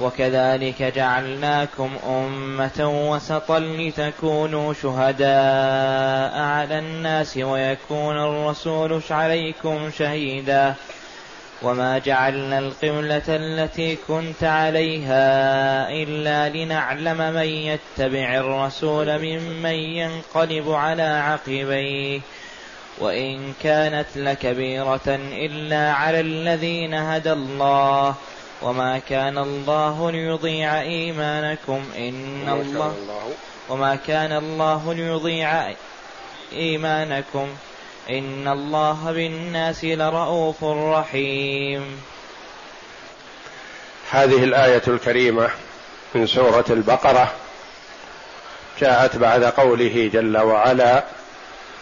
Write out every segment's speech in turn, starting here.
وكذلك جعلناكم أمة وسطا لتكونوا شهداء على الناس ويكون الرسول عليكم شهيدا. وما جعلنا القبلة التي كنت عليها إلا لنعلم من يتبع الرسول ممن ينقلب على عقبيه. وإن كانت لكبيرة إلا على الذين هدى الله وما كان الله ليضيع إيمانكم. إن الله وما كان الله ليضيع إيمانكم. إن الله بالناس لرؤوف رحيم. هذه الآية الكريمة من سورة البقرة جاءت بعد قوله جل وعلا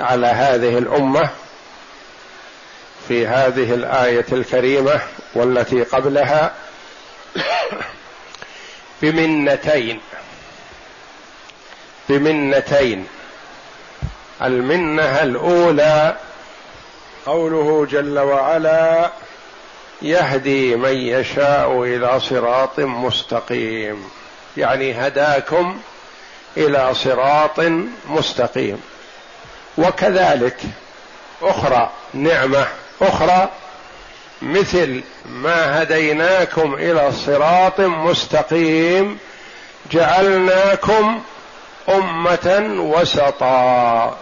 على هذه الأمة في هذه الآية الكريمة والتي قبلها بمنتين بمنتين. المنة الأولى قوله جل وعلا يهدي من يشاء إلى صراط مستقيم. يعني هداكم إلى صراط مستقيم. وكذلك أخرى نعمة أخرى مثل ما هديناكم إلى صراط مستقيم جعلناكم أمة وسطا.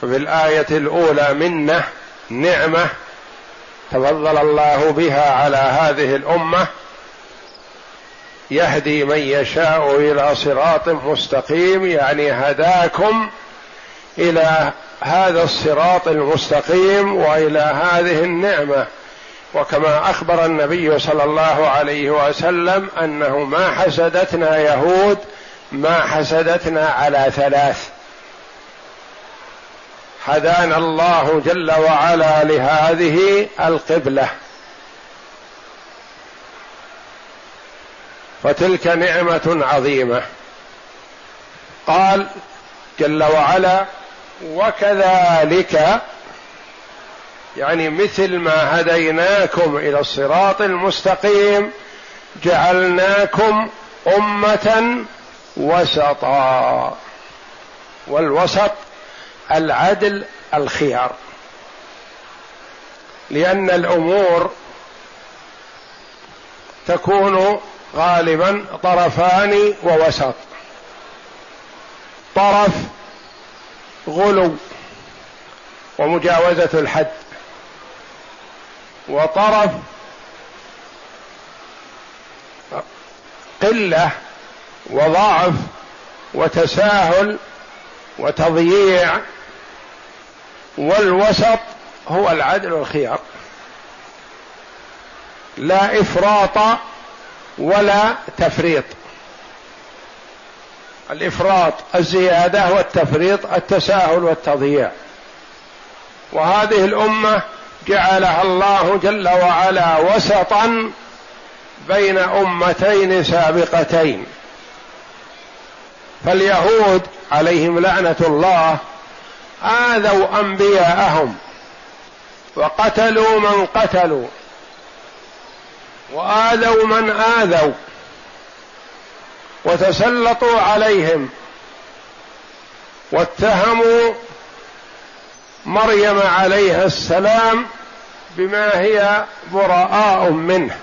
في الايه الأولى منه نعمة تفضل الله بها على هذه الأمة يهدي من يشاء إلى صراط مستقيم يعني هداكم إلى هذا الصراط المستقيم وإلى هذه النعمة. وكما أخبر النبي صلى الله عليه وسلم أنه ما حسدتنا يهود ما حسدتنا على ثلاث. هدانا الله جل وعلا لهذه القبلة. فتلك نعمة عظيمة. قال جل وعلا وكذلك يعني مثل ما هديناكم إلى الصراط المستقيم جعلناكم أمة وسطا والوسط العدل الخيار. لأن الأمور تكون غالبا طرفان ووسط. طرف غلو ومجاوزة الحد. وطرف قلة وضعف وتساهل وتضييع. والوسط هو العدل الخيار لا إفراط ولا تفريط. الإفراط الزيادة والتفريط التساهل والتضييع. وهذه الأمة جعلها الله جل وعلا وسطا بين أمتين سابقتين. فاليهود عليهم لعنة الله آذوا أنبياءهم وقتلوا من قتلوا. وآذوا من آذوا وتسلطوا عليهم واتهموا مريم عليها السلام بما هي براء منه.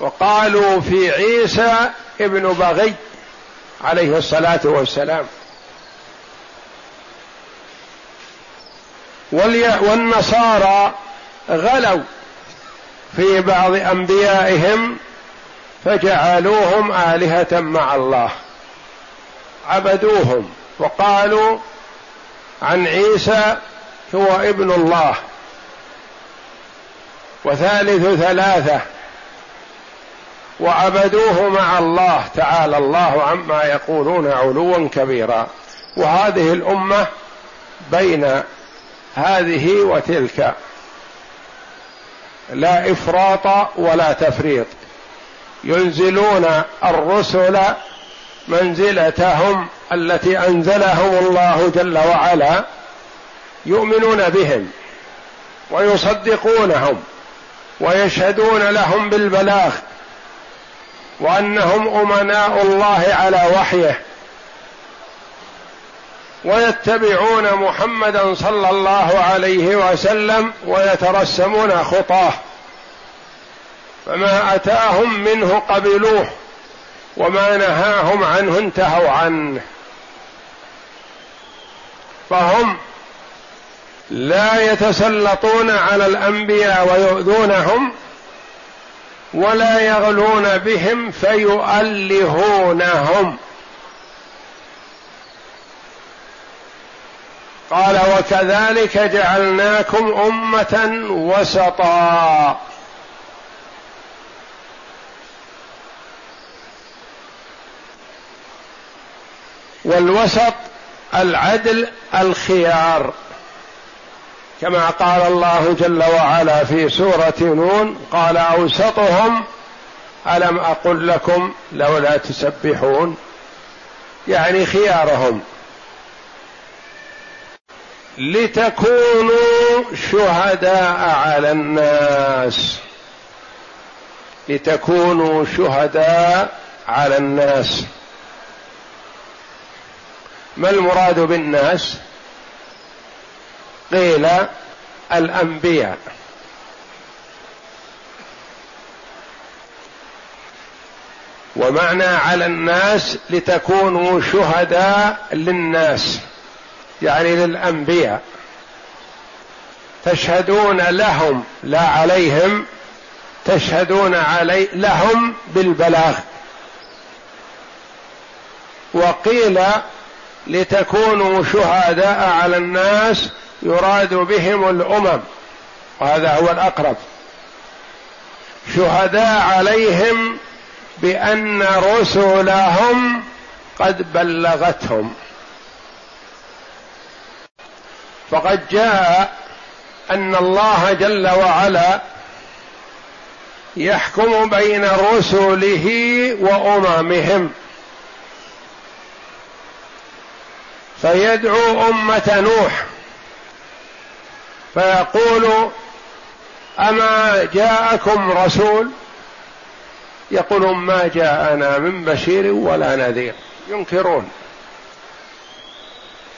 وقالوا في عيسى ابن بغي عليه الصلاة والسلام. والنصارى غلوا في بعض أنبيائهم فجعلوهم آلهة مع الله. عبدوهم وقالوا عن عيسى هو ابن الله. وثالث ثلاثة وعبدوه مع الله تعالى. الله عما يقولون علوا كبيرا. وهذه الأمة بين هذه وتلك. لا إفراط ولا تفريط. ينزلون الرسل منزلتهم التي أنزلهم الله جل وعلا يؤمنون بهم ويصدقونهم ويشهدون لهم بالبلاغ وأنهم أمناء الله على وحيه. ويتبعون محمدا صلى الله عليه وسلم ويترسمون خطاه. فما أتاهم منه قبلوه وما نهاهم عنه انتهوا عنه. فهم لا يتسلطون على الأنبياء ويؤذونهم ولا يغلون بهم فيؤلهونهم. قال وكذلك جعلناكم أمة وسطا. والوسط العدل الخيار كما قال الله جل وعلا في سورة نون قال أوسطهم ألم أقل لكم لولا تسبحون؟ يعني خيارهم. لتكونوا شهداء على الناس. لتكونوا شهداء على الناس. ما المراد بالناس؟ قيل الأنبياء. ومعنى على الناس لتكونوا شهداء للناس. يعني للأنبياء. تشهدون لهم لا عليهم تشهدون علي لهم بالبلاغ. وقيل لتكونوا شهداء على الناس يراد بهم الأمم. وهذا هو الأقرب. شهداء عليهم بأن رسلهم قد بلغتهم. فقد جاء أن الله جل وعلا يحكم بين رسله وأممهم. فيدعو أمة نوح فيقول أما جاءكم رسول؟ يقولون ما جاءنا من بشير ولا نذير ينكرون.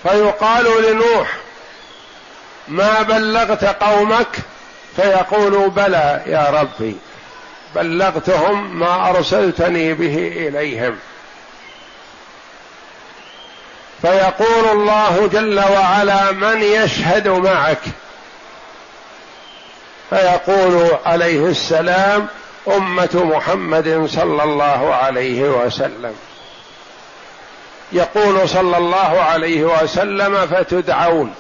فيقال لنوح ما بلغت قومك فيقول بلى يا ربي. بلغتهم ما أرسلتني به إليهم. فيقول الله جل وعلا من يشهد معك؟ فيقول عليه السلام أمة محمد صلى الله عليه وسلم. يقول صلى الله عليه وسلم فتدعون.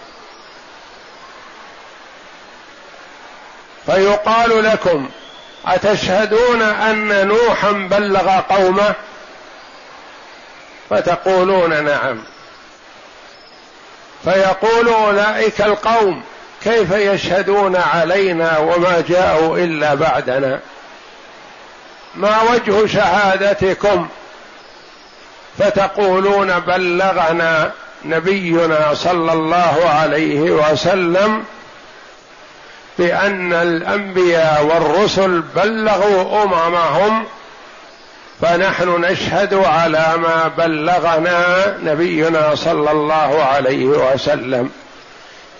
فيقال لكم أتشهدون أن نوحا بلغ قومه؟ فتقولون نعم. فيقول أولئك القوم كيف يشهدون علينا وما جاءوا إلا بعدنا؟ ما وجه شهادتكم؟ فتقولون بلغنا نبينا صلى الله عليه وسلم بأن الأنبياء والرسل بلغوا أممهم فنحن نشهد على ما بلغنا نبينا صلى الله عليه وسلم.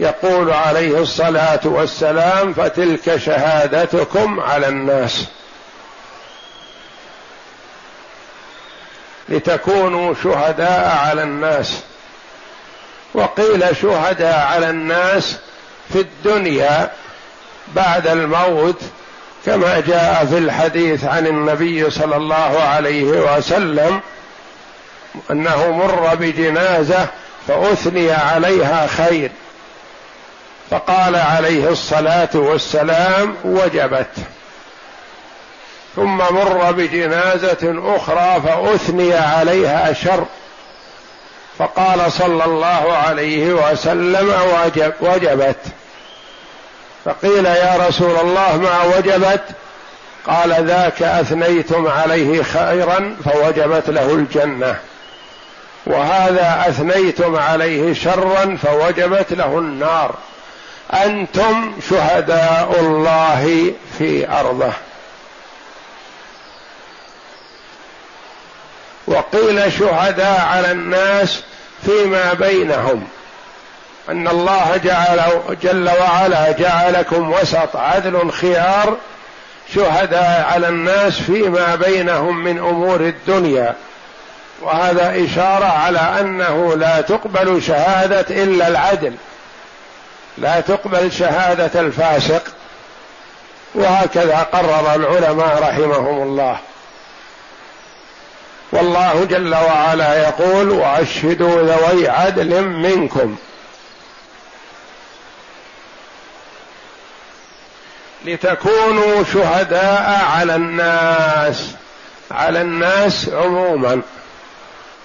يقول عليه الصلاة والسلام فتلك شهادتكم على الناس. لتكونوا شهداء على الناس. وقيل شهداء على الناس في الدنيا بعد الموت كما جاء في الحديث عن النبي صلى الله عليه وسلم أنه مر بجنازة فأثني عليها خير. فقال عليه الصلاة والسلام وجبت. ثم مر بجنازة أخرى فأثني عليها شر فقال صلى الله عليه وسلم وجب وجبت. فقيل يا رسول الله ما وجبت؟ قال ذاك أثنيتم عليه خيرا فوجبت له الجنة. وهذا أثنيتم عليه شرا فوجبت له النار. أنتم شهداء الله في أرضه. وقيل شهداء على الناس فيما بينهم. أن الله جعل جل وعلا جعلكم وسط عدل خيار شهداء على الناس فيما بينهم من أمور الدنيا. وهذا إشارة على أنه لا تقبل شهادة إلا العدل. لا تقبل شهادة الفاسق. وهكذا قرر العلماء رحمهم الله. والله جل وعلا يقول وأشهدوا ذوي عدل منكم. لتكونوا شهداء على الناس على الناس عموما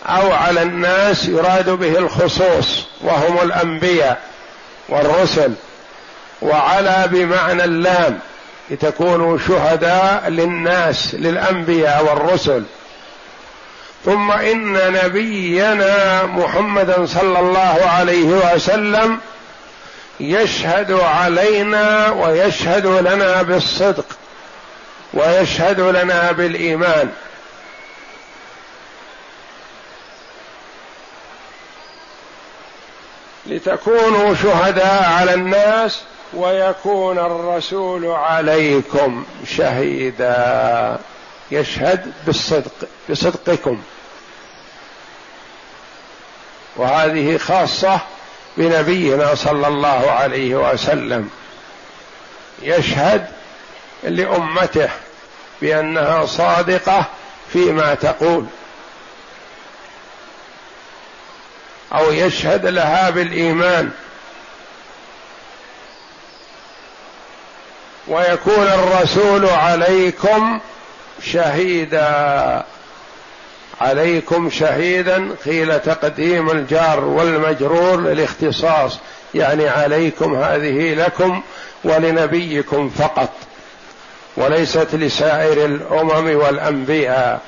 أو على الناس يراد به الخصوص وهم الأنبياء والرسل وعلى بمعنى اللام لتكونوا شهداء للناس للأنبياء والرسل. ثم إن نبينا محمدا صلى الله عليه وسلم يشهد علينا ويشهد لنا بالصدق ويشهد لنا بالإيمان. لتكونوا شهداء على الناس ويكون الرسول عليكم شهيدا. يشهد بالصدق بصدقكم. وهذه خاصة بنبينا صلى الله عليه وسلم يشهد لأمته بأنها صادقة فيما تقول أو يشهد لها بالإيمان ويكون الرسول عليكم شهيدا عليكم شهيدا قيل تقديم الجار والمجرور للاختصاص. يعني عليكم هذه لكم ولنبيكم فقط. وليست لسائر الأمم والأنبياء.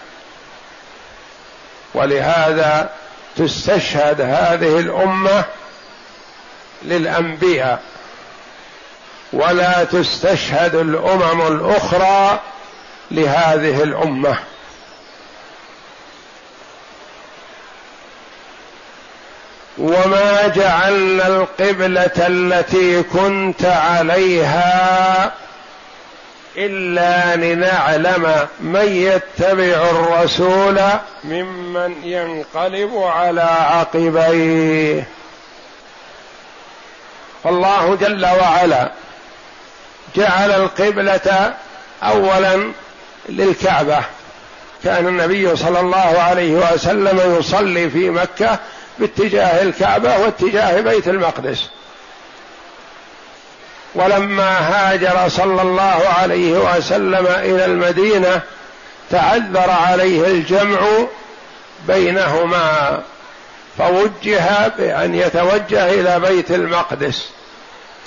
ولهذا تستشهد هذه الأمة للأنبياء. ولا تستشهد الأمم الأخرى لهذه الأمة. وما جعلنا القبلة التي كنت عليها إلا لنعلم من يتبع الرسول ممن ينقلب على عقبيه. فالله جل وعلا جعل القبلة اولا للكعبة. كان النبي صلى الله عليه وسلم يصلي في مكة باتجاه الكعبة واتجاه بيت المقدس. ولما هاجر صلى الله عليه وسلم إلى المدينة تعذر عليه الجمع بينهما فوجه بأن يتوجه إلى بيت المقدس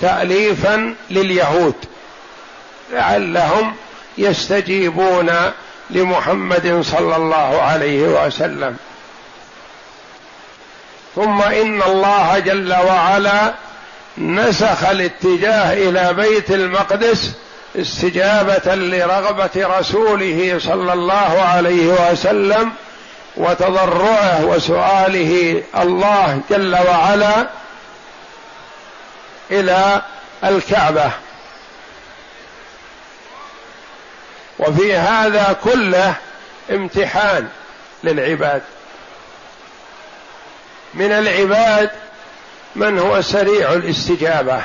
تاليفا لليهود. لعلهم يستجيبون لمحمد صلى الله عليه وسلم. ثم إن الله جل وعلا نسخ الاتجاه إلى بيت المقدس استجابة لرغبة رسوله صلى الله عليه وسلم وتضرعه وسؤاله الله جل وعلا إلى الكعبة. وفي هذا كله امتحان للعباد. من العباد من هو سريع الاستجابة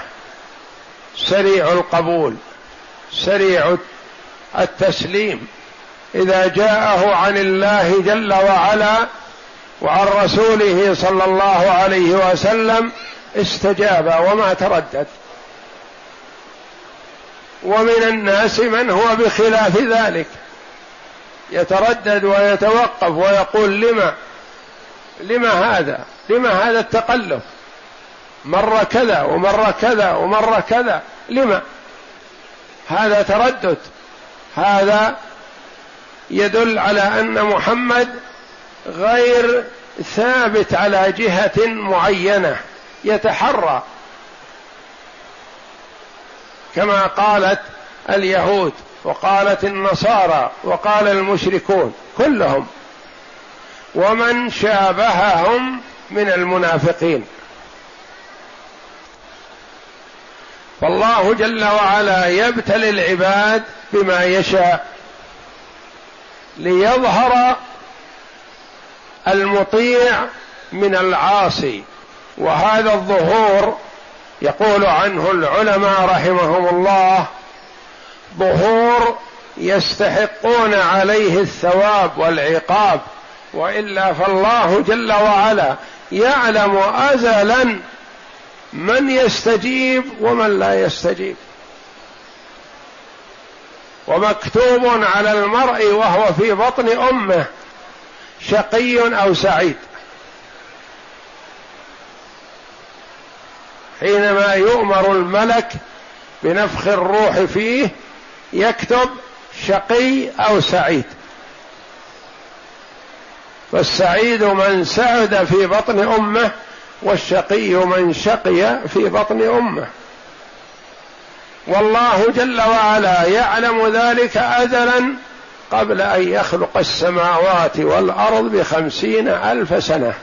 سريع القبول سريع التسليم. إذا جاءه عن الله جل وعلا وعن رسوله صلى الله عليه وسلم استجاب وما تردد. ومن الناس من هو بخلاف ذلك يتردد ويتوقف ويقول لما؟ لما هذا؟ لما هذا التقلب؟ مرة كذا ومرة كذا ومرة كذا. لما؟ هذا تردد. هذا يدل على أن محمد غير ثابت على جهة معينة يتحرى. كما قالت اليهود وقالت النصارى وقال المشركون كلهم. ومن شابههم من المنافقين. فالله جل وعلا يبتلي العباد بما يشاء ليظهر المطيع من العاصي. وهذا الظهور يقول عنه العلماء رحمهم الله ظهور يستحقون عليه الثواب والعقاب. وإلا فالله جل وعلا يعلم ازلا من يستجيب ومن لا يستجيب. ومكتوب على المرء وهو في بطن أمه شقي أو سعيد. حينما يؤمر الملك بنفخ الروح فيه يكتب شقي أو سعيد. فالسعيد من سعد في بطن أمه والشقي من شقي في بطن أمه. والله جل وعلا يعلم ذلك أزلا قبل أن يخلق السماوات والأرض بخمسين ألف سنة.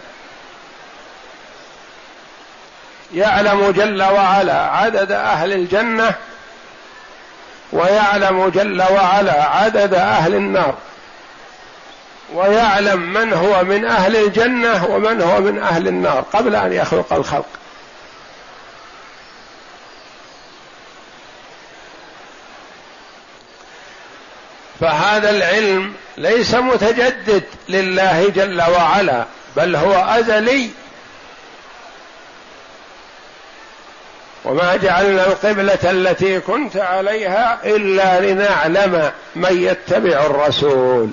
يعلم جل وعلا عدد أهل الجنة ويعلم جل وعلا عدد أهل النار. ويعلم من هو من أهل الجنة ومن هو من أهل النار قبل أن يخلق الخلق. فهذا العلم ليس متجدد لله جل وعلا بل هو أزلي. وما جعلنا القبلة التي كنت عليها إلا لنعلم من يتبع الرسول.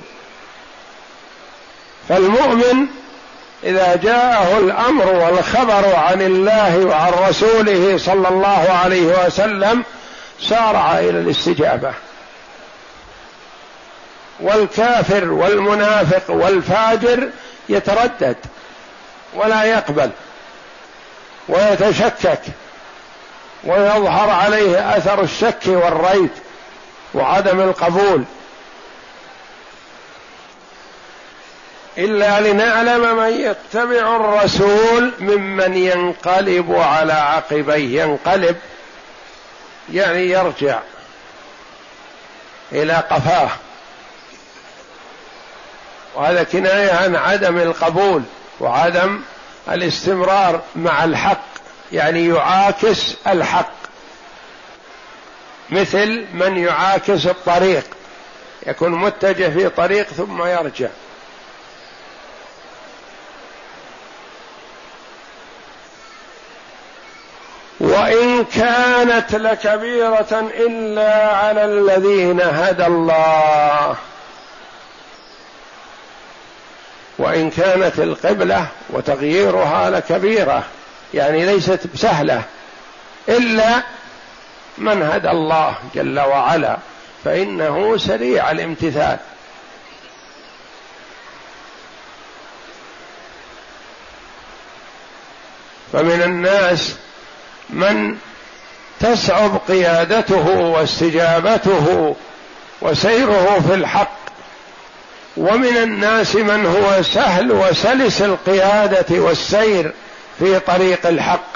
فالمؤمن إذا جاءه الأمر والخبر عن الله وعن رسوله صلى الله عليه وسلم سارع إلى الاستجابة. والكافر والمنافق والفاجر يتردد ولا يقبل ويتشكك ويظهر عليه أثر الشك والريب وعدم القبول. إلا لنعلم من يتبع الرسول ممن ينقلب على عقبيه. ينقلب يعني يرجع إلى قفاه. وهذا كناية عن عدم القبول وعدم الاستمرار مع الحق يعني يعاكس الحق. مثل من يعاكس الطريق يكون متجه في طريق ثم يرجع. وإن كانت لكبيرة إلا على الذين هدى الله. وإن كانت القبلة وتغييرها لكبيرة يعني ليست سهله إلا من هدى الله جل وعلا فإنه سريع الامتثال. فمن الناس من تصعب قيادته واستجابته وسيره في الحق. ومن الناس من هو سهل وسلس القيادة والسير في طريق الحق.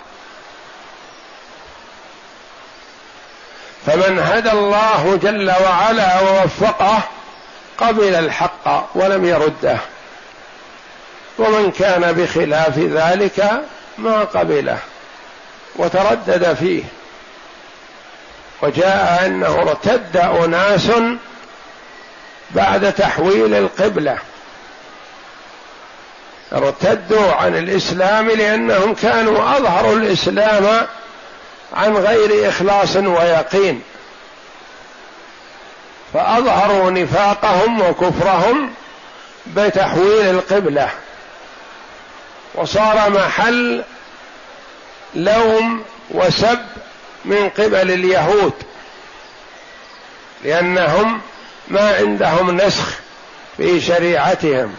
فمن هدى الله جل وعلا ووفقه قبل الحق ولم يرده. ومن كان بخلاف ذلك ما قبله. وتردد فيه. وجاء أنه ارتد أناس بعد تحويل القبلة. ارتدوا عن الإسلام لأنهم كانوا أظهروا الإسلام عن غير إخلاص ويقين. فأظهروا نفاقهم وكفرهم بتحويل القبلة. وصار محل لوم وسب من قبل اليهود لأنهم ما عندهم نسخ في شريعتهم.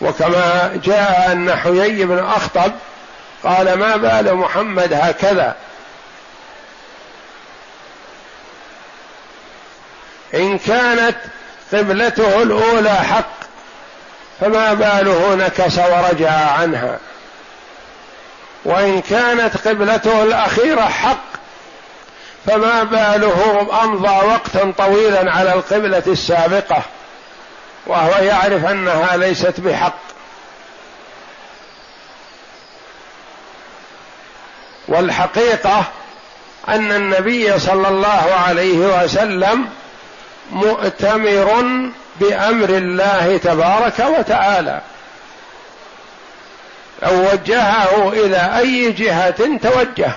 وكما جاء أن حيي بن أخطب قال ما بال محمد هكذا؟ إن كانت قبلته الأولى حق فما باله نكس ورجع عنها. وإن كانت قبلته الأخيرة حق فما باله امضى وقتا طويلا على القبلة السابقة وهو يعرف أنها ليست بحق. والحقيقة أن النبي صلى الله عليه وسلم مؤتمر بأمر الله تبارك وتعالى. لو وجهه إلى أي جهة توجه.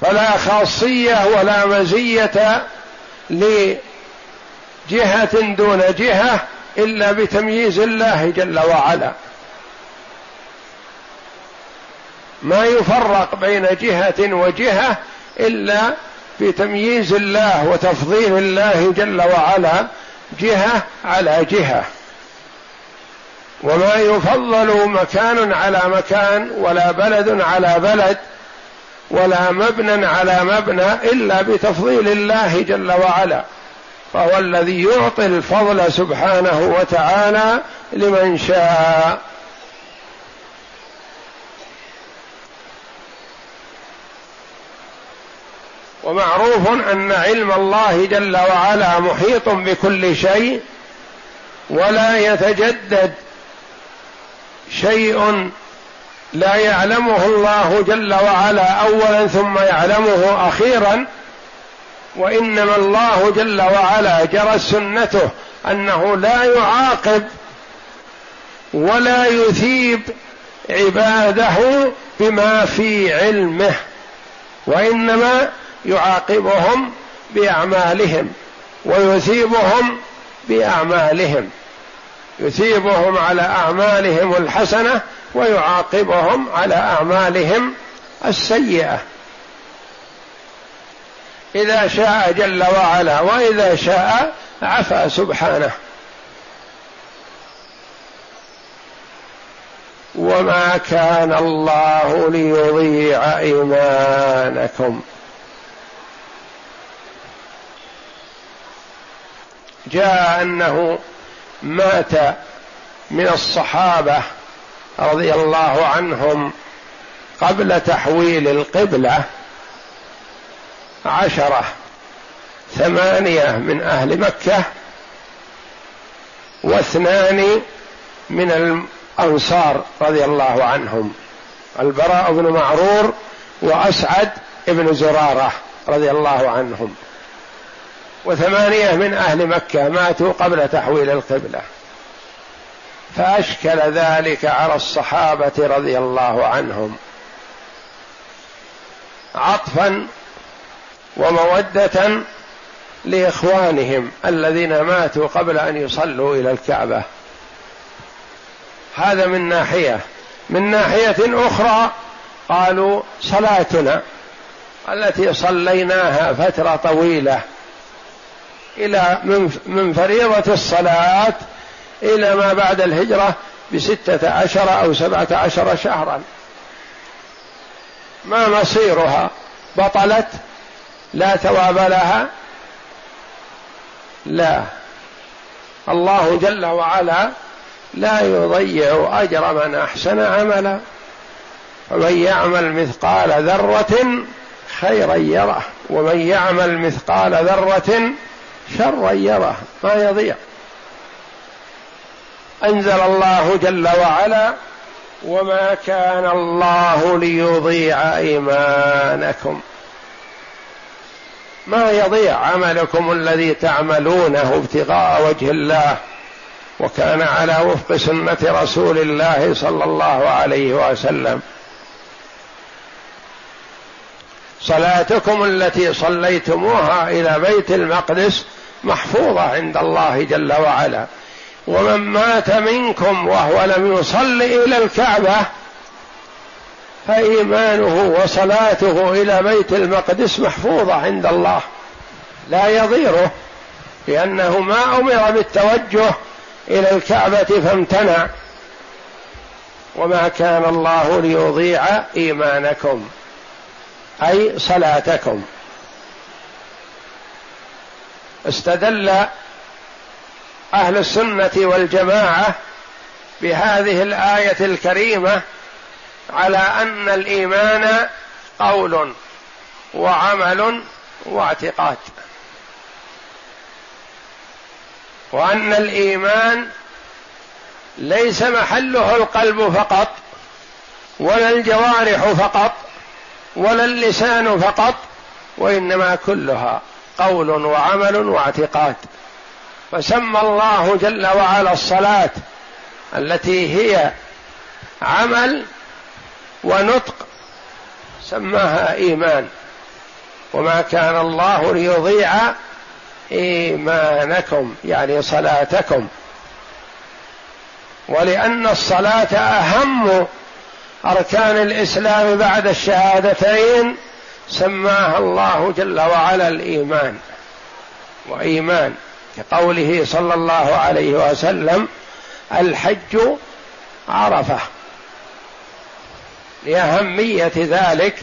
فلا خاصية ولا مزية لجهة دون جهة إلا بتمييز الله جل وعلا. ما يفرق بين جهة وجهة إلا بتمييز الله وتفضيل الله جل وعلا جهة على جهة. وما يفضل مكان على مكان ولا بلد على بلد ولا مبنى على مبنى إلا بتفضيل الله جل وعلا فهو الذي يعطي الفضل سبحانه وتعالى لمن شاء. ومعروف أن علم الله جل وعلا محيط بكل شيء ولا يتجدد شيء لا يعلمه الله جل وعلا أولا ثم يعلمه أخيرا وإنما الله جل وعلا جرت سنته أنه لا يعاقب ولا يثيب عباده بما في علمه وإنما يعاقبهم بأعمالهم ويثيبهم بأعمالهم. يثيبهم على أعمالهم الحسنة ويعاقبهم على أعمالهم السيئة. إذا شاء جل وعلا وإذا شاء عفا سبحانه. وما كان الله ليضيع إيمانكم. جاء أنه مات من الصحابة رضي الله عنهم قبل تحويل القبلة عشرة ثمانية من أهل مكة واثنان من الأنصار رضي الله عنهم البراء بن معرور وأسعد بن زرارة رضي الله عنهم. وثمانية من أهل مكة ماتوا قبل تحويل القبلة. فأشكل ذلك على الصحابة رضي الله عنهم. عطفا ومودة لإخوانهم الذين ماتوا قبل أن يصلوا إلى الكعبة. هذا من ناحية. من ناحية أخرى قالوا صلاتنا التي صليناها فترة طويلة إلى من فريضة الصلاة إلى ما بعد الهجرة بستة عشر أو سبعة عشر شهرا. ما مصيرها؟ بطلت؟ لا ثواب لها؟ لا. الله جل وعلا لا يضيع أجر من أحسن عملا. ومن يعمل مثقال ذرة خيرا يره. ومن يعمل مثقال ذرة شرا يره ما يضيع. أنزل الله جل وعلا وما كان الله ليضيع إيمانكم. ما يضيع عملكم الذي تعملونه ابتغاء وجه الله وكان على وفق سنة رسول الله صلى الله عليه وسلم. صلاتكم التي صليتموها إلى بيت المقدس محفوظة عند الله جل وعلا. ومن مات منكم وهو لم يصل إلى الكعبة فإيمانه وصلاته إلى بيت المقدس محفوظة عند الله. لا يضيره لأنه ما أمر بالتوجه إلى الكعبة فامتنع. وما كان الله ليضيع إيمانكم أي صلاتكم. استدل أهل السنة والجماعة بهذه الآية الكريمة على أن الإيمان قول وعمل واعتقاد وأن الإيمان ليس محله القلب فقط ولا الجوارح فقط ولا اللسان فقط وإنما كلها قول وعمل واعتقاد. فسمى الله جل وعلا الصلاة التي هي عمل ونطق سماها إيمان. وما كان الله ليضيع إيمانكم يعني صلاتكم. ولأن الصلاة أهم أركان الإسلام بعد الشهادتين سماها الله جل وعلا الإيمان وإيمان كقوله صلى الله عليه وسلم الحج عرفة. لأهمية ذلك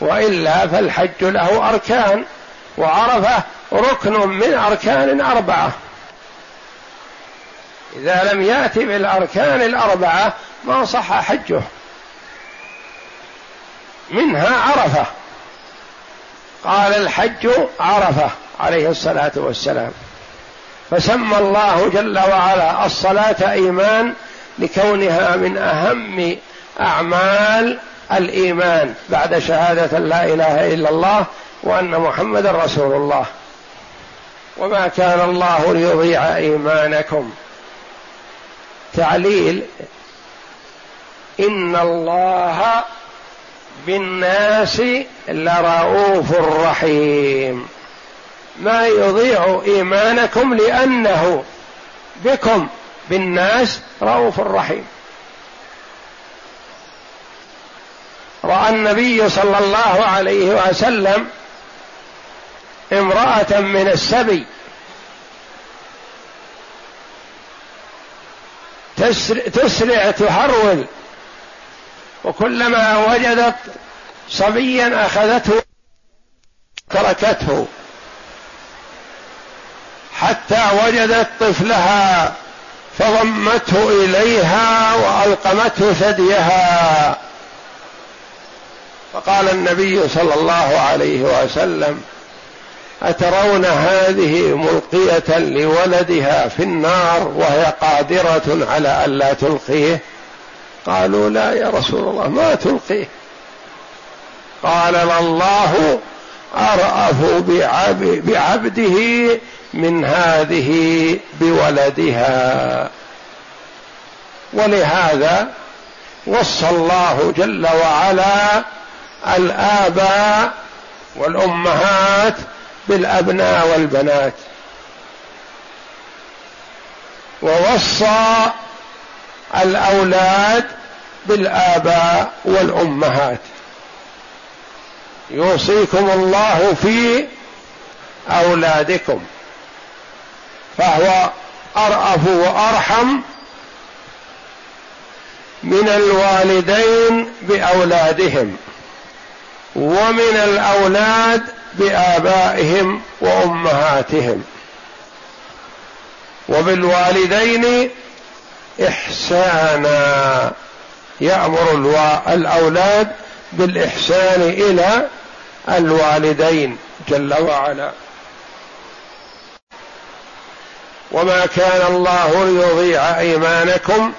وإلا فالحج له أركان وعرفة ركن من أركان أربعة. إذا لم يأتي بالأركان الأربعة ما صح حجه. منها عرفة. قال الحج عرفة عليه الصلاة والسلام. فسمى الله جل وعلا الصلاة إيمان لكونها من أهم أعمال الإيمان بعد شهادة لا إله إلا الله وأن محمدا رسول الله. وما كان الله ليضيع إيمانكم. تعليل إن الله بالناس لرؤوف رحيم. ما يضيع إيمانكم لأنه بكم بالناس رؤوف رحيم. رأى النبي صلى الله عليه وسلم امرأة من السبي تسرع تهرول وكلما وجدت صبيا أخذته تركته. حتى وجدت طفلها فضمته إليها وألقمته ثديها. فقال النبي صلى الله عليه وسلم أترون هذه ملقية لولدها في النار وهي قادرة على ألا تلقيه؟ قالوا لا يا رسول الله ما تلقيه. قال الله أرأف بعبده من هذه بولدها. ولهذا وصى الله جل وعلا الآباء والأمهات بالأبناء والبنات. ووصى الأولاد بالآباء والأمهات. يوصيكم الله في أولادكم. فهو أرأف وأرحم من الوالدين بأولادهم ومن الأولاد بآبائهم وأمهاتهم. وبالوالدين إحسانا يأمر الأولاد بالإحسان إلى الوالدين جل وعلا. وما كان الله ليضيع إيمانكم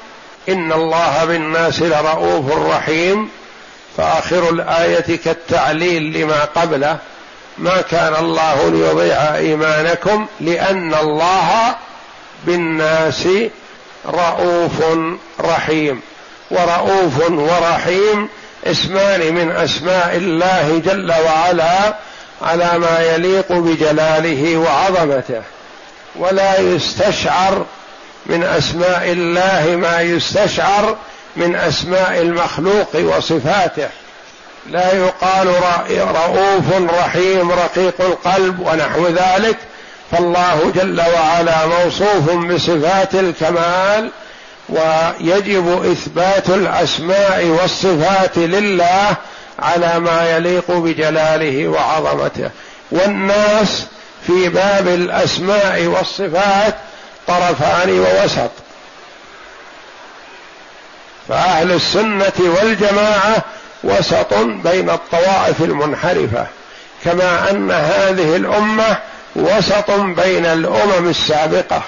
إن الله بالناس لرؤوف رحيم. فآخر الآية كالتعليل لما قبله. ما كان الله ليضيع إيمانكم لأن الله بالناس رؤوف رحيم. ورؤوف ورحيم اسمان من أسماء الله جل وعلا على ما يليق بجلاله وعظمته. ولا يستشعر من أسماء الله ما يستشعر من أسماء المخلوق وصفاته. لا يقال رؤوف رحيم رقيق القلب ونحو ذلك. فالله جل وعلا موصوف بصفات الكمال ويجب إثبات الأسماء والصفات لله على ما يليق بجلاله وعظمته. والناس في باب الأسماء والصفات طرفان ووسط. فأهل السنة والجماعة وسط بين الطوائف المنحرفة. كما أن هذه الأمة وسط بين الأمم السابقة.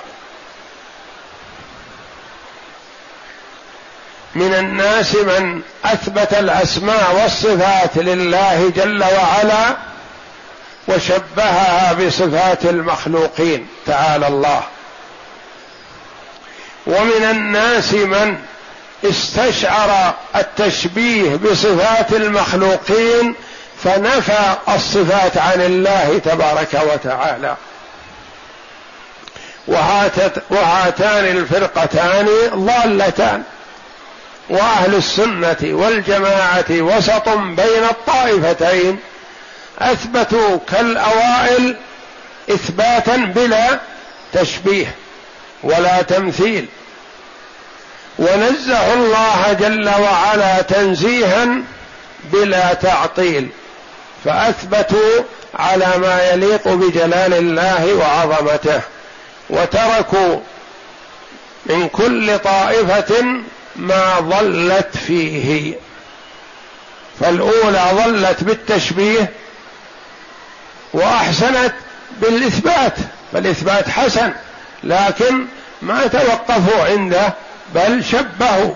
من الناس من أثبت الأسماء والصفات لله جل وعلا وشبهها بصفات المخلوقين تعالى الله. ومن الناس من استشعر التشبيه بصفات المخلوقين فنفى الصفات عن الله تبارك وتعالى. وهاتان الفرقتان ضالتان. وأهل السنة والجماعة وسط بين الطائفتين أثبتوا كالأوائل إثباتا بلا تشبيه ولا تمثيل. ونزهوا الله جل وعلا تنزيها بلا تعطيل. فأثبتوا على ما يليق بجلال الله وعظمته وتركوا من كل طائفة ما ضلت فيه. فالأولى ضلت بالتشبيه وأحسنت بالإثبات فالإثبات حسن لكن ما توقفوا عنده بل شبهوا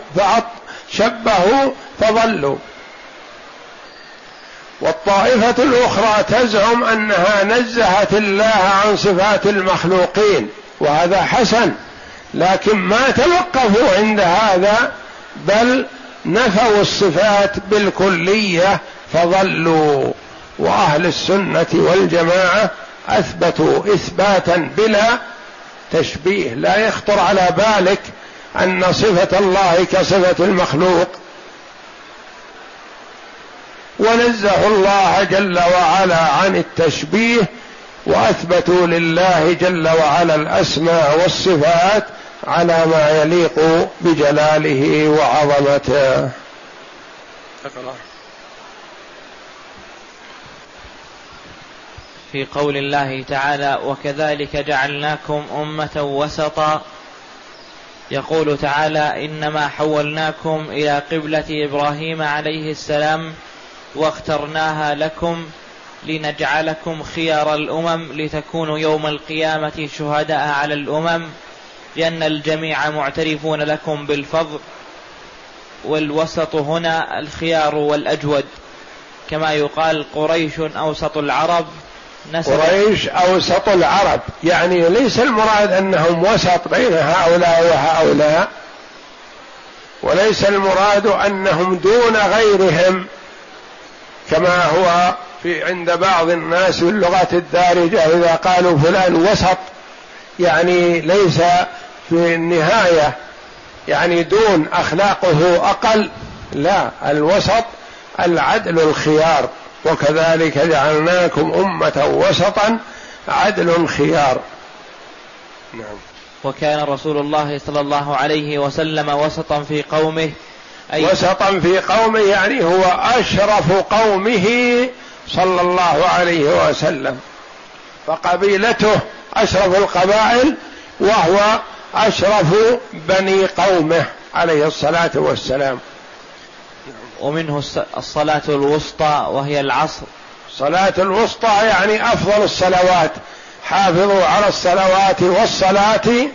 شبهوا فضلوا والطائفة الأخرى تزعم أنها نزهت الله عن صفات المخلوقين وهذا حسن لكن ما توقفوا عند هذا بل نفوا الصفات بالكلية فضلوا وأهل السنة والجماعة أثبتوا إثباتا بلا تشبيه. لا يخطر على بالك أن صفة الله كصفة المخلوق ونزهوا الله جل وعلا عن التشبيه وأثبتوا لله جل وعلا الأسماء والصفات على ما يليق بجلاله وعظمته. في قول الله تعالى وكذلك جعلناكم أمة وسطا يقول تعالى إنما حولناكم إلى قبلة إبراهيم عليه السلام واخترناها لكم لنجعلكم خيار الأمم لتكونوا يوم القيامة شهداء على الأمم لأن الجميع معترفون لكم بالفضل والوسط هنا الخيار والأجود. كما يقال قريش أوسط العرب قريش أوسط العرب. يعني ليس المراد أنهم وسط بين هؤلاء وهؤلاء وليس المراد أنهم دون غيرهم. كما هو في عند بعض الناس في اللغة الدارجة إذا قالوا فلان وسط يعني ليس في النهاية يعني دون أخلاقه أقل لا الوسط العدل الخيار. وكذلك جعلناكم أمة وسطا عدل خيار نعم. وكان رسول الله صلى الله عليه وسلم وسطا في قومه أي وسطا في قومه يعني هو أشرف قومه صلى الله عليه وسلم. فقبيلته أشرف القبائل وهو أشرف بني قومه عليه الصلاة والسلام. ومنه الصلاة الوسطى وهي العصر. صلاة الوسطى يعني أفضل الصلوات. حافظوا على الصلوات والصلاة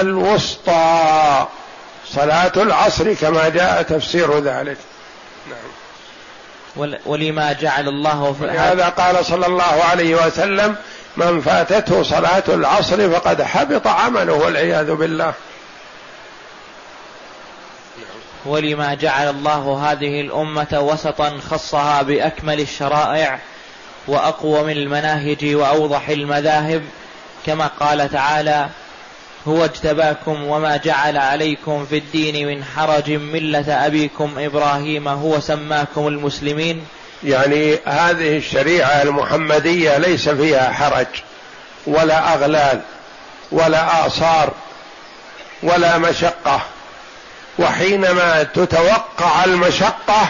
الوسطى. صلاة العصر كما جاء تفسير ذلك. نعم. ولما جعل الله في هذا قال صلى الله عليه وسلم من فاتته صلاة العصر فقد حبط عمله والعياذ بالله. ولما جعل الله هذه الأمة وسطا خصها بأكمل الشرائع وأقوم المناهج وأوضح المذاهب كما قال تعالى هو اجتباكم وما جعل عليكم في الدين من حرج ملة أبيكم إبراهيم هو سماكم المسلمين. يعني هذه الشريعة المحمدية ليس فيها حرج ولا أغلال ولا آثار ولا مشقة. وحينما تتوقع المشقة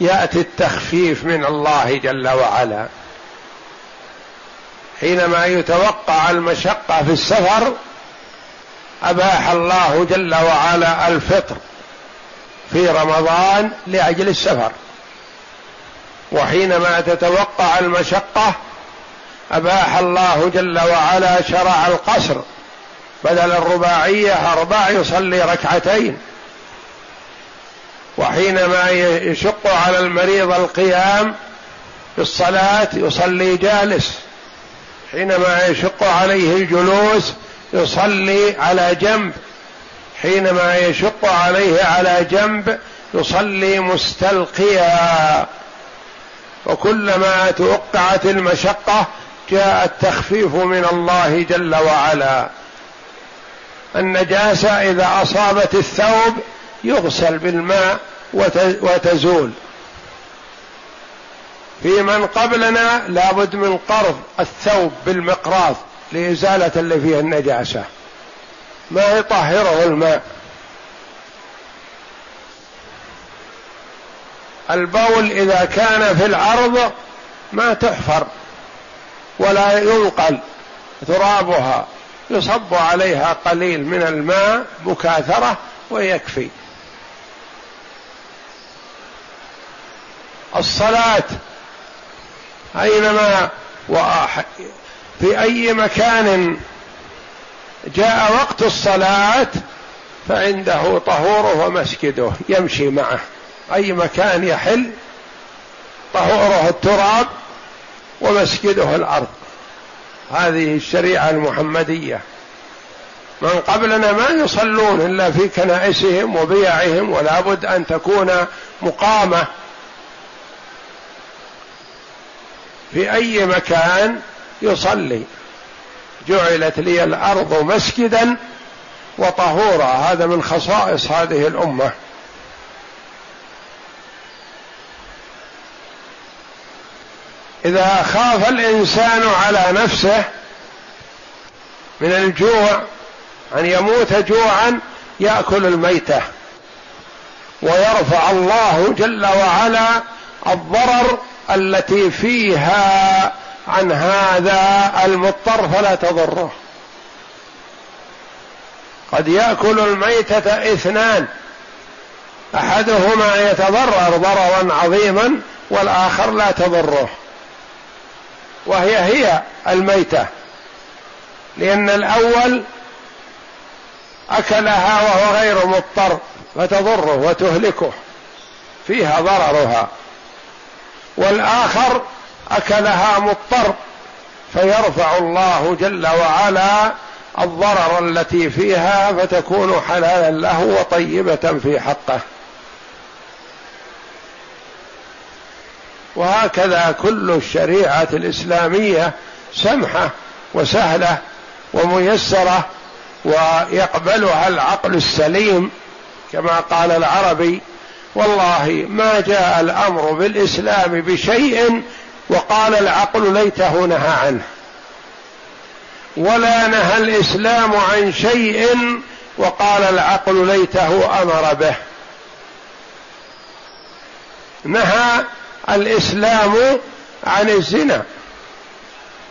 يأتي التخفيف من الله جل وعلا. حينما يتوقع المشقة في السفر أباح الله جل وعلا الفطر في رمضان لأجل السفر. وحينما تتوقع المشقة أباح الله جل وعلا شرع القصر بدل الرباعية أربع يصلي ركعتين. وحينما يشق على المريض القيام في الصلاة يصلي جالس. حينما يشق عليه الجلوس يصلي على جنب. حينما يشق عليه على جنب يصلي مستلقيا. وكلما توقعت المشقة جاء التخفيف من الله جل وعلا. النجاسة إذا أصابت الثوب يغسل بالماء وتزول. في من قبلنا لابد من قرض الثوب بالمقراض. لإزالة اللي فيه النجاسة. ما يطهره الماء البول إذا كان في العرض ما تحفر ولا ينقل ترابها يصب عليها قليل من الماء مكاثرة ويكفي. الصلاة أينما في أي مكان جاء وقت الصلاة فعنده طهوره ومسجده يمشي معه. أي مكان يحل طهوره التراب ومسجده الأرض. هذه الشريعة المحمدية. من قبلنا ما يصلون إلا في كنائسهم وبيعهم ولا بد أن تكون مقامة. في أي مكان يصلي. جعلت لي الأرض مسجدا وطهورا. هذا من خصائص هذه الأمة. إذا خاف الإنسان على نفسه من الجوع أن يموت جوعا يأكل الميتة. ويرفع الله جل وعلا الضرر التي فيها عن هذا المضطر فلا تضره. قد يأكل الميتة اثنان. أحدهما يتضرر ضررا عظيما والآخر لا تضره. وهي هي الميتة. لأن الأول أكلها وهو غير مضطر فتضره وتهلكه. فيها ضررها. والآخر أكلها مضطر فيرفع الله جل وعلا الضرر التي فيها فتكون حلالا له وطيبة في حقه. وهكذا كل الشريعة الإسلامية سمحة وسهلة وميسرة ويقبلها العقل السليم كما قال العربي والله ما جاء الأمر بالإسلام بشيء وقال العقل ليته نهى عنه. ولا نهى الإسلام عن شيء وقال العقل ليته أمر به. نهى الإسلام عن الزنا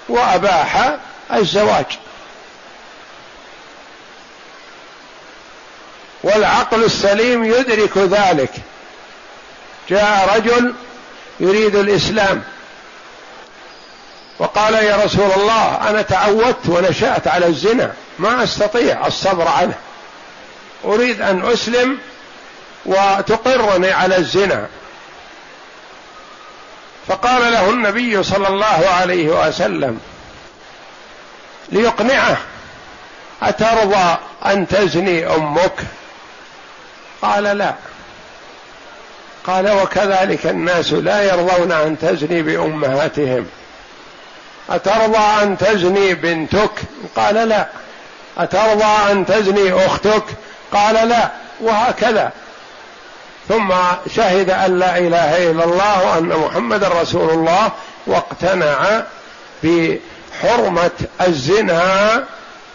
وأباح الزواج. والعقل السليم يدرك ذلك. جاء رجل يريد الإسلام. وقال يا رسول الله أنا تعودت ونشأت على الزنا ما أستطيع الصبر عنه. أريد أن أسلم وتقرني على الزنا. فقال له النبي صلى الله عليه وسلم ليقنعه أترضى أن تزني أمك؟ قال لا. قال وكذلك الناس لا يرضون أن تزني بأمهاتهم. أترضى أن تزني بنتك؟ قال لا. أترضى أن تزني أختك؟ قال لا. وهكذا. ثم شهد أن لا إله إلا الله وأن محمد رسول الله واقتنع بحرمة الزنا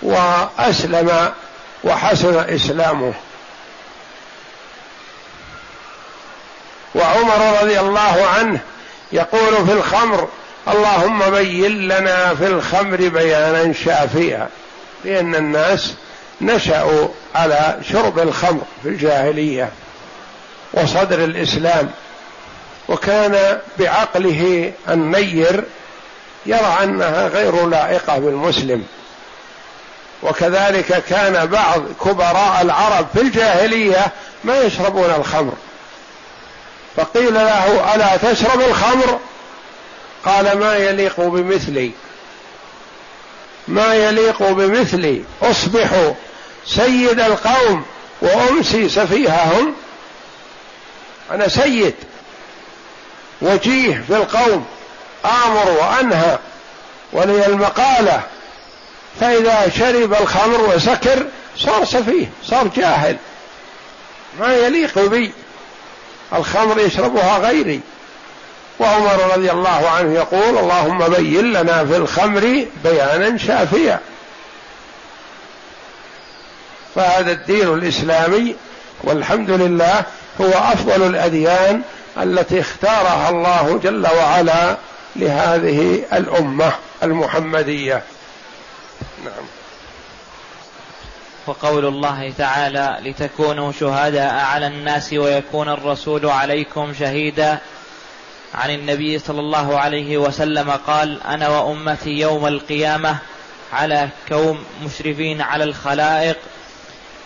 وأسلم وحسن إسلامه. وعمر رضي الله عنه يقول في الخمر اللهم بين لنا في الخمر بيانا شافيا لأن الناس نشأوا على شرب الخمر في الجاهلية وصدر الإسلام وكان بعقله النير يرى أنها غير لائقة بالمسلم. وكذلك كان بعض كبراء العرب في الجاهلية ما يشربون الخمر. فقيل له ألا تشرب الخمر؟ قال ما يليق بمثلي. ما يليق بمثلي. اصبح سيد القوم وأمسي سفيههم. أنا سيد. وجيه في القوم. آمر وأنهى. ولي المقالة. فإذا شرب الخمر وسكر صار سفيه صار جاهل. ما يليق بي. الخمر يشربها غيري. وعمر رضي الله عنه يقول اللهم بين لنا في الخمر بيانا شافيا. فهذا الدين الإسلامي والحمد لله هو أفضل الأديان التي اختارها الله جل وعلا لهذه الأمة المحمدية. نعم. وقول الله تعالى لتكونوا شهداء على الناس ويكون الرسول عليكم شهيدا عن النبي صلى الله عليه وسلم قال أنا وأمتي يوم القيامة على كوم مشرفين على الخلائق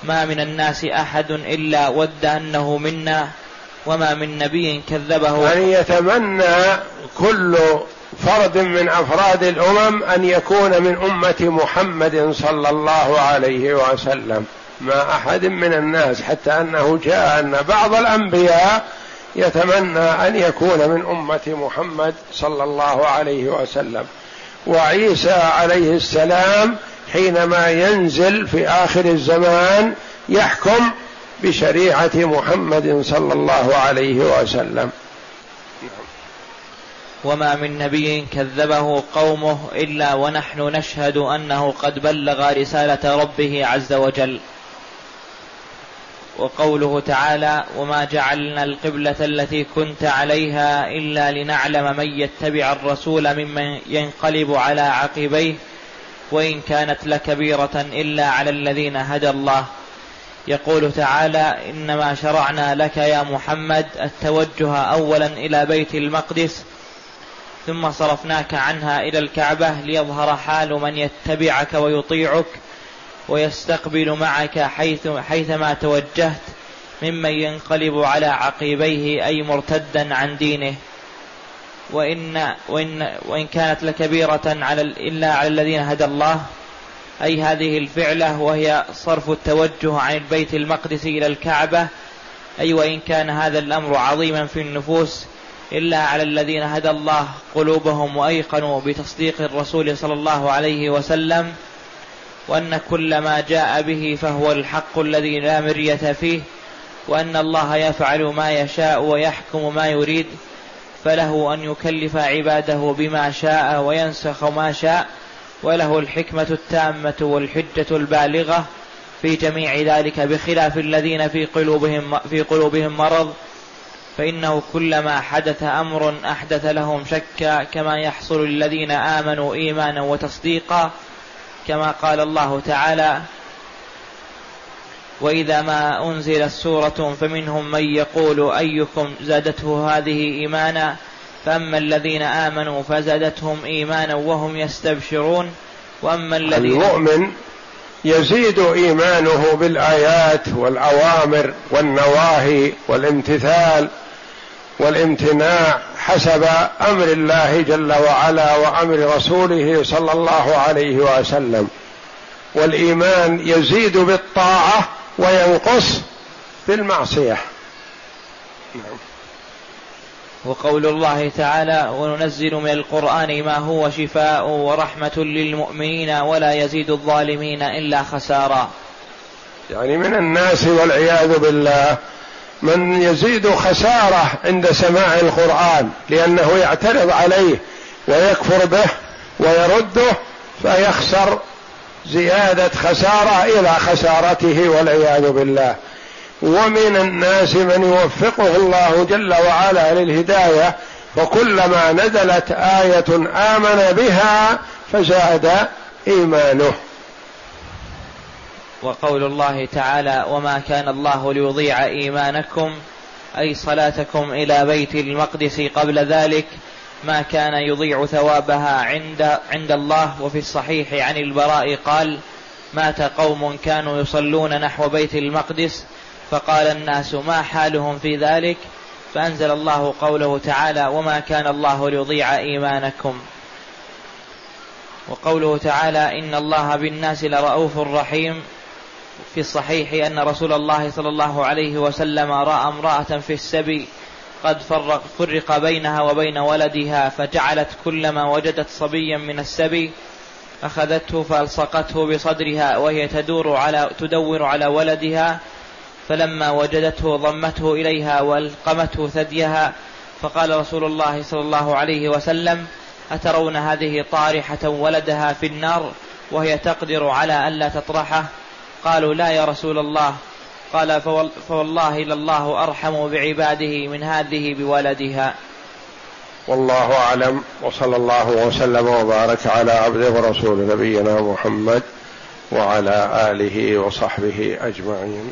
ما من الناس أحد إلا ود أنه منا وما من نبي كذبه. يعني يتمنى كل فرد من أفراد الأمم أن يكون من أمة محمد صلى الله عليه وسلم. ما أحد من الناس حتى أنه جاء أن بعض الأنبياء يتمنى أن يكون من أمة محمد صلى الله عليه وسلم. وعيسى عليه السلام حينما ينزل في آخر الزمان يحكم بشريعة محمد صلى الله عليه وسلم. وما من نبي كذبه قومه إلا ونحن نشهد أنه قد بلغ رسالة ربه عز وجل. وقوله تعالى وما جعلنا القبلة التي كنت عليها إلا لنعلم من يتبع الرسول ممن ينقلب على عقبيه وإن كانت لكبيرة إلا على الذين هدى الله. يقول تعالى إنما شرعنا لك يا محمد التوجه اولا إلى بيت المقدس ثم صرفناك عنها إلى الكعبة ليظهر حال من يتبعك ويطيعك ويستقبل معك حيث حيثما توجهت ممن ينقلب على عقيبيه أي مرتدا عن دينه. وإن, وإن, وإن كانت لكبيرة على إلا على الذين هدى الله. أي هذه الفعلة وهي صرف التوجه عن البيت المقدس إلى الكعبة. أي وإن كان هذا الأمر عظيما في النفوس إلا على الذين هدى الله قلوبهم وأيقنوا بتصديق الرسول صلى الله عليه وسلم. وأن كل ما جاء به فهو الحق الذي لا مرية فيه وأن الله يفعل ما يشاء ويحكم ما يريد فله أن يكلف عباده بما شاء وينسخ ما شاء وله الحكمة التامة والحجة البالغة في جميع ذلك بخلاف الذين في قلوبهم في قلوبهم مرض فإنه كلما حدث أمر أحدث لهم شكا كما يحصل للذين آمنوا إيمانا وتصديقا كما قال الله تعالى وإذا ما أنزلت سورة فمنهم من يقول أيكم زادته هذه إيمانا فأما الذين آمنوا فزادتهم إيمانا وهم يستبشرون وأما الذين المؤمن يزيد إيمانه بالآيات والأوامر والنواهي والامتثال والامتناع حسب أمر الله جل وعلا وأمر رسوله صلى الله عليه وسلم. والإيمان يزيد بالطاعة وينقص بالمعصية. نعم. وقول الله تعالى وننزل من القرآن ما هو شفاء ورحمة للمؤمنين ولا يزيد الظالمين إلا خسارا. يعني من الناس والعياذ بالله من يزيد خسارة عند سماع القرآن لأنه يعترض عليه ويكفر به ويرده فيخسر زيادة خسارة إلى خسارته والعياذ بالله. ومن الناس من يوفقه الله جل وعلا للهداية وكلما نزلت آية آمن بها فزاد إيمانه. وقول الله تعالى وما كان الله ليضيع إيمانكم أي صلاتكم إلى بيت المقدس قبل ذلك ما كان يضيع ثوابها عند عند الله. وفي الصحيح عن البراء قال مات قوم كانوا يصلون نحو بيت المقدس فقال الناس ما حالهم في ذلك؟ فأنزل الله قوله تعالى وما كان الله ليضيع إيمانكم. وقوله تعالى إن الله بالناس لرؤوف رحيم. في الصحيح أن رسول الله صلى الله عليه وسلم رأى امرأة في السبي قد فرق, فرق بينها وبين ولدها فجعلت كلما وجدت صبيا من السبي أخذته فألصقته بصدرها وهي تدور على تدور على ولدها فلما وجدته ضمته إليها وألقمته ثديها فقال رسول الله صلى الله عليه وسلم أترون هذه طارحة ولدها في النار وهي تقدر على ألا تطرحه؟ قالوا لا يا رسول الله. قال فوالله لله أرحم بعباده من هذه بولدها. والله أعلم. وصلى الله وسلم وبارك على عبده ورسول نبينا محمد وعلى آله وصحبه أجمعين.